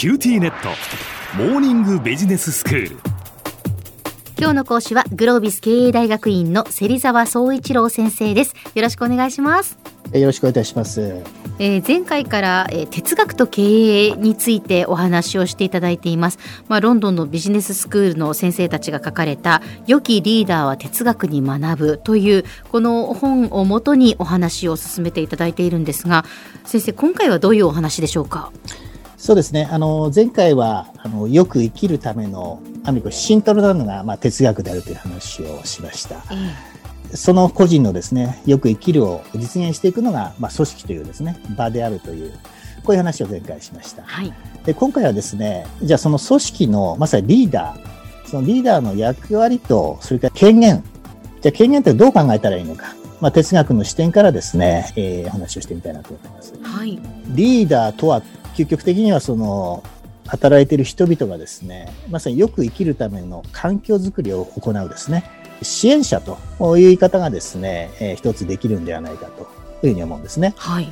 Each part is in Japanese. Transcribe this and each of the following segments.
QTnet。モーニングビジネススクール。今日の講師はグロービス経営大学院の芹沢宗一郎先生です。よろしくお願いします。よろしくお願いします。えー、前回から、えー、哲学と経営についてお話をしていただいています。まあ、ロンドンのビジネススクールの先生たちが書かれた「良きリーダーは哲学に学ぶ」というこの本をもとにお話を進めていただいているんですが先生今回はどういうお話でしょうか？そうですね。あの、前回は、あの、よく生きるための、ある意味、シントルなのが、まあ、哲学であるという話をしました。えその個人のですね、よく生きるを実現していくのが、まあ、組織というですね、場であるという、こういう話を前回しました。はい、で今回はですね、じゃあその組織の、まさにリーダー、そのリーダーの役割と、それから権限、じゃあ権限ってどう考えたらいいのか。まあ、哲学の視点からですね、えー、話をしてみたいなと思います。はい。リーダーとは究極的にはその働いている人々がですね、まさによく生きるための環境づくりを行うですね、支援者という言い方がですね、えー、一つできるんではないかというふうに思うんですね。はい。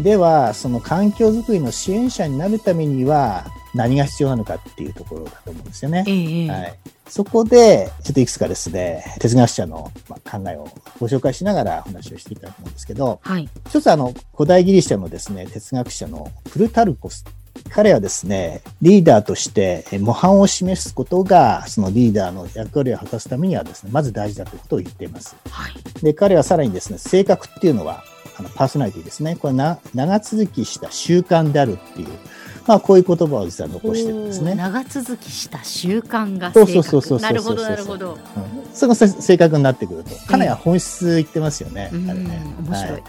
では、その環境づくりの支援者になるためには何が必要なのかっていうところだと思うんですよね。えー、はい。そこで、ちょっといくつかですね、哲学者の考えをご紹介しながらお話をしていきたいと思うんですけど、はい、一つあの、古代ギリシャのですね、哲学者のプルタルコス。彼はですね、リーダーとして模範を示すことが、そのリーダーの役割を果たすためにはですね、まず大事だということを言っています。はい、で、彼はさらにですね、性格っていうのは、あのパーソナリティですね。これな、長続きした習慣であるっていう、まあ、こういう言葉を実は残してるんですね。長続きした習慣がそうそうそうそうなるほどなるほど。その性格になってくると、かなり本質言ってますよね。えー、あれね。面白い。はい、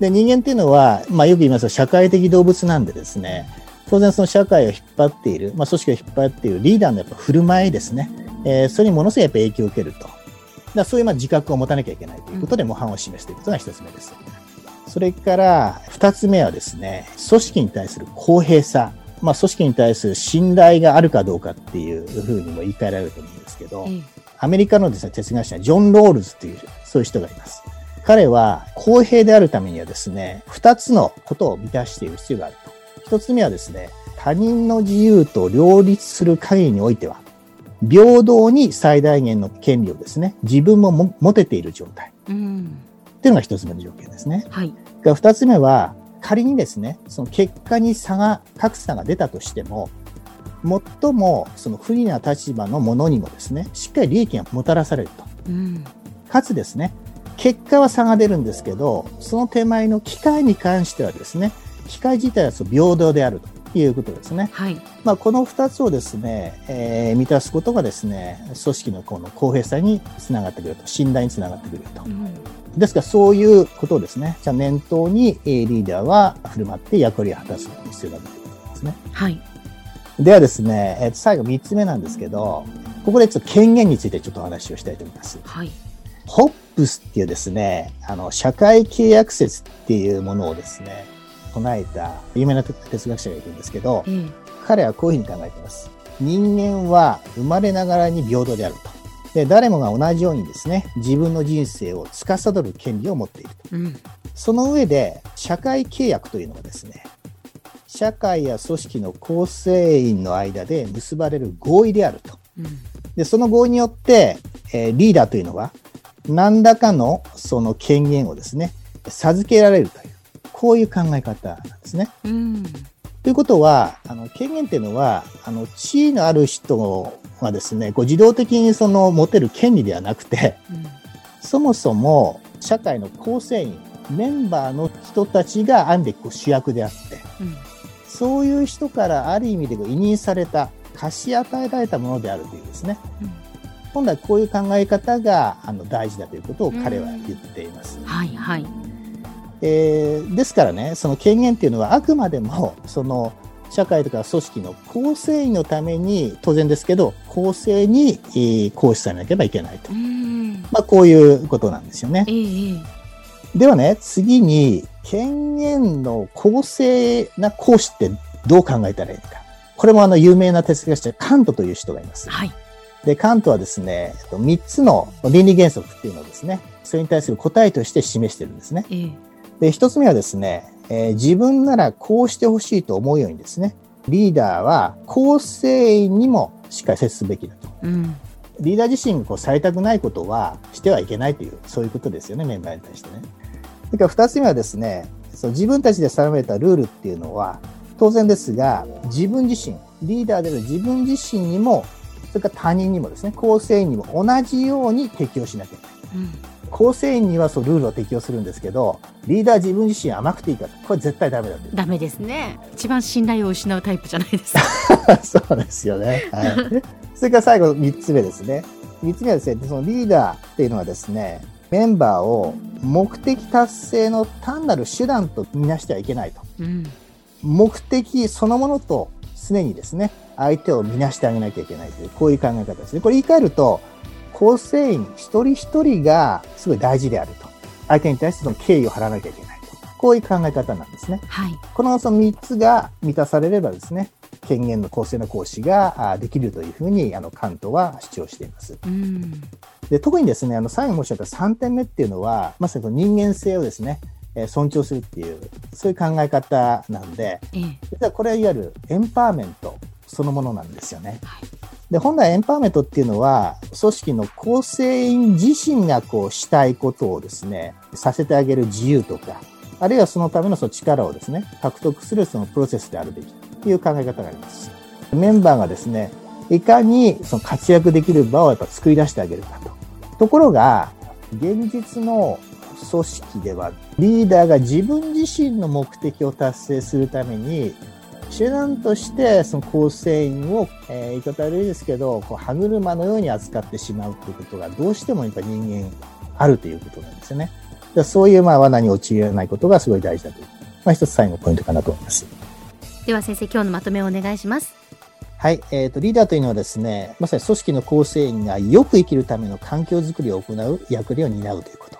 で人間っていうのは、まあ、よく言いますと社会的動物なんでですね、当然その社会を引っ張っている、まあ、組織を引っ張っているリーダーのやっぱ振る舞いですね、えー、それにものすごいやっぱ影響を受けると。だそういうまあ自覚を持たなきゃいけないということで模範を示していくというのが一つ目です。それから二つ目はですね、組織に対する公平さ。まあ、組織に対する信頼があるかどうかっていうふうにも言い換えられると思うんですけど、うん、アメリカのですね、哲学者、ジョン・ロールズという、そういう人がいます。彼は公平であるためにはですね、二つのことを満たしている必要があると。一つ目はですね、他人の自由と両立する限りにおいては、平等に最大限の権利をですね、自分も持てている状態。うん、っていうのが一つ目の条件ですね。はい。二つ目は、仮にですね、その結果に差が、格差が出たとしても、最もその不利な立場のものにもですね、しっかり利益がもたらされると。うん、かつですね、結果は差が出るんですけど、その手前の機械に関してはですね、機械自体は平等であるということですね。はい。まあ、この二つをですね、えー、満たすことがですね、組織のこの公平さにつながってくると、信頼につながってくると。うんですからそういうことをですね、じゃ念頭にリーダーは振る舞って役割を果たす必要があるということですね。はい。ではですね、え最後3つ目なんですけど、ここでちょっと権限についてちょっとお話をしたいと思います。はい。ホップスっていうですね、あの、社会契約説っていうものをですね、唱えた有名な哲学者がいるんですけど、うん、彼はこういうふうに考えています。人間は生まれながらに平等であると。で、誰もが同じようにですね、自分の人生を司る権利を持っていると。うん、その上で、社会契約というのはですね、社会や組織の構成員の間で結ばれる合意であると。うん、で、その合意によって、えー、リーダーというのは、何らかのその権限をですね、授けられるという、こういう考え方なんですね。うんということは、あの、権限っていうのは、あの、地位のある人がですね、こう自動的にその持てる権利ではなくて、うん、そもそも社会の構成員、メンバーの人たちがある意味こう主役であって、うん、そういう人からある意味で委任された、貸し与えられたものであるというですね、うん、本来こういう考え方があの大事だということを彼は言っています。はいはい。えー、ですからね、その権限っていうのはあくまでも、その、社会とか組織の構成員のために、当然ですけど、公正に、えー、行使されなければいけないと。まあ、こういうことなんですよね。えー、ではね、次に、権限の公正な行使ってどう考えたらいいのか。これもあの、有名な哲学者、カントという人がいます。はい。で、カントはですね、3つの倫理原則っていうのをですね、それに対する答えとして示してるんですね。えーで、一つ目はですね、えー、自分ならこうしてほしいと思うようにですね、リーダーは構成員にもしっかり接すべきだと。うんリーダー自身がこうされたくないことはしてはいけないという、そういうことですよね、メンバーに対してね。それから二つ目はですね、その自分たちで定めたルールっていうのは、当然ですが、自分自身、リーダーである自分自身にも、それから他人にもですね、構成員にも同じように適用しなきゃいけない。うん構成員にはそうルールを適用するんですけどリーダー自分自身甘くていいかこれ絶対ダメだダメですね。一番信頼を失うタイプじゃないですか。そうですよね、はい、それから最後3つ目ですね。3つ目はですねそのリーダーっていうのはですねメンバーを目的達成の単なる手段とみなしてはいけないと、うん、目的そのものと常にですね相手を見なしてあげなきゃいけないというこういう考え方ですね。これ言い換えると構成員一人一人がすごい大事であると。相手に対してその敬意を払わなきゃいけないと。こういう考え方なんですね。はい、このその3つが満たされればですね、権限の公正な行使ができるというふうにあの関東は主張しています。で特にですね、あの最後申し上げた3点目っていうのは、まさに人間性をですね、尊重するっていう、そういう考え方なんで、実はこれはいわゆるエンパワーメントそのものなんですよね。はいで、本来エンパワーメントっていうのは、組織の構成員自身がこうしたいことをですね、させてあげる自由とか、あるいはそのためのその力をですね、獲得するそのプロセスであるべきという考え方があります。メンバーがですね、いかにその活躍できる場をやっぱ作り出してあげるかと。ところが、現実の組織ではリーダーが自分自身の目的を達成するために手段としてその構成員を、えー、言い方悪いですけどこう歯車のように扱ってしまうということがどうしてもやっぱ人間あるということなんですよね。そういうまあ罠に陥らないことがすごい大事だという、まあ、一つ最後のポイントかなと思います。では先生今日のまとめをお願いします。はい、えーと、リーダーというのはですねまさに組織の構成員がよく生きるための環境づくりを行う役割を担うということ。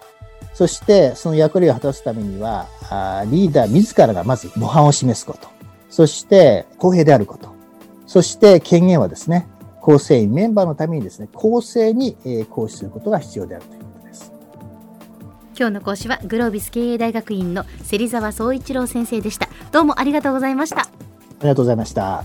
そしてその役割を果たすためにはあリーダー自らがまず模範を示すこと。そして公平であること。そして権限はですね、構成員メンバーのためにですね、公正に行使することが必要であるということです。今日の講師はグロービス経営大学院の芹沢総一郎先生でした。どうもありがとうございました。ありがとうございました。